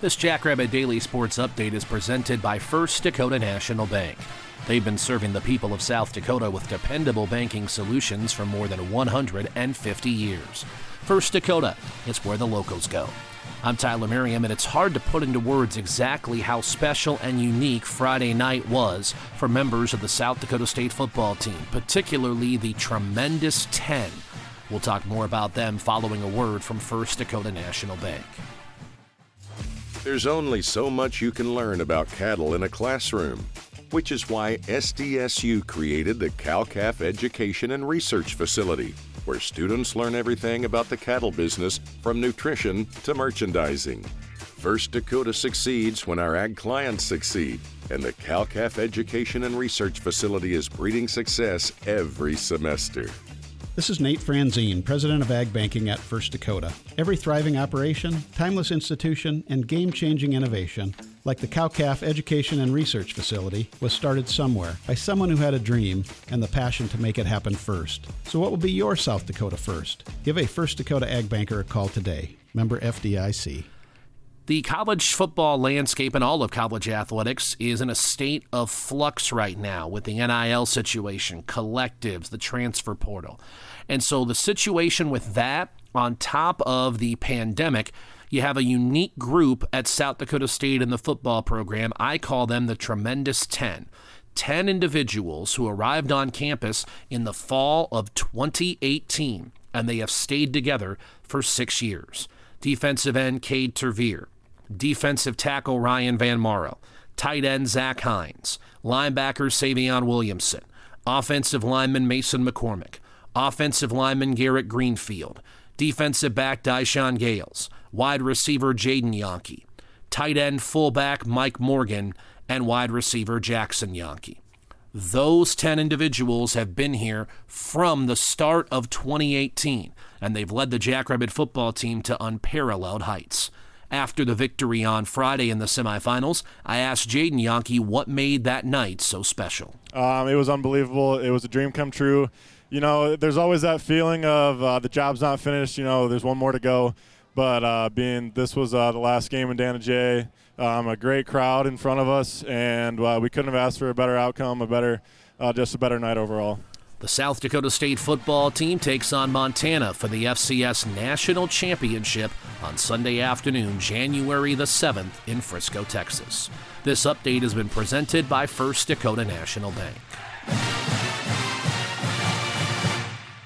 This Jackrabbit Daily Sports Update is presented by First Dakota National Bank. They've been serving the people of South Dakota with dependable banking solutions for more than 150 years. First Dakota, it's where the locals go. I'm Tyler Merriam, and it's hard to put into words exactly how special and unique Friday night was for members of the South Dakota State football team, particularly the tremendous 10. We'll talk more about them following a word from First Dakota National Bank. There's only so much you can learn about cattle in a classroom, which is why SDSU created the Cow-Calf Education and Research Facility, where students learn everything about the cattle business from nutrition to merchandising. First Dakota succeeds when our ag clients succeed, and the Cow-Calf Education and Research Facility is breeding success every semester. This is Nate Franzine, President of Ag Banking at First Dakota. Every thriving operation, timeless institution, and game changing innovation, like the Cow Calf Education and Research Facility, was started somewhere by someone who had a dream and the passion to make it happen first. So, what will be your South Dakota first? Give a First Dakota Ag Banker a call today. Member FDIC. The college football landscape and all of college athletics is in a state of flux right now with the NIL situation, collectives, the transfer portal. And so the situation with that, on top of the pandemic, you have a unique group at South Dakota State in the football program. I call them the Tremendous 10. 10 individuals who arrived on campus in the fall of 2018, and they have stayed together for six years. Defensive end Cade Terveer, defensive tackle Ryan Van Morrow, tight end Zach Heins, linebacker Savion Williamson, offensive lineman Mason McCormick, offensive lineman Garrett Greenfield, defensive back Dyshawn Gales, wide receiver Jadon Janke, tight end fullback Mike Morgan, and wide receiver Jaxon Janke. Those 10 individuals have been here from the start of 2018, and they've led the Jackrabbit football team to unparalleled heights. After the victory on Friday in the semifinals, I asked Jadon Janke what made that night so special. Um, it was unbelievable. It was a dream come true. You know, there's always that feeling of uh, the job's not finished. You know, there's one more to go. But uh, being this was uh, the last game in Dana J, um, a great crowd in front of us, and uh, we couldn't have asked for a better outcome, a better, uh, just a better night overall. The South Dakota State football team takes on Montana for the FCS National Championship on Sunday afternoon, January the 7th in Frisco, Texas. This update has been presented by First Dakota National Bank.